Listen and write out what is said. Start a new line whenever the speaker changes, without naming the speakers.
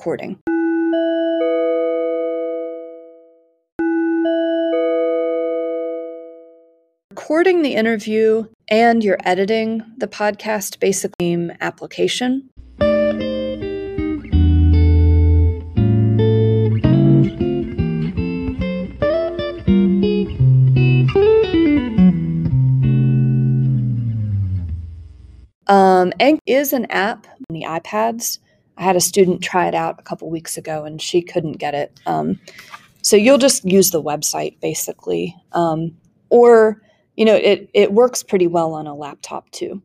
recording. Recording the interview and you're editing the podcast basically application. Um, is an app on the iPads. I had a student try it out a couple weeks ago and she couldn't get it. Um, so you'll just use the website basically. Um, or, you know, it, it works pretty well on a laptop too.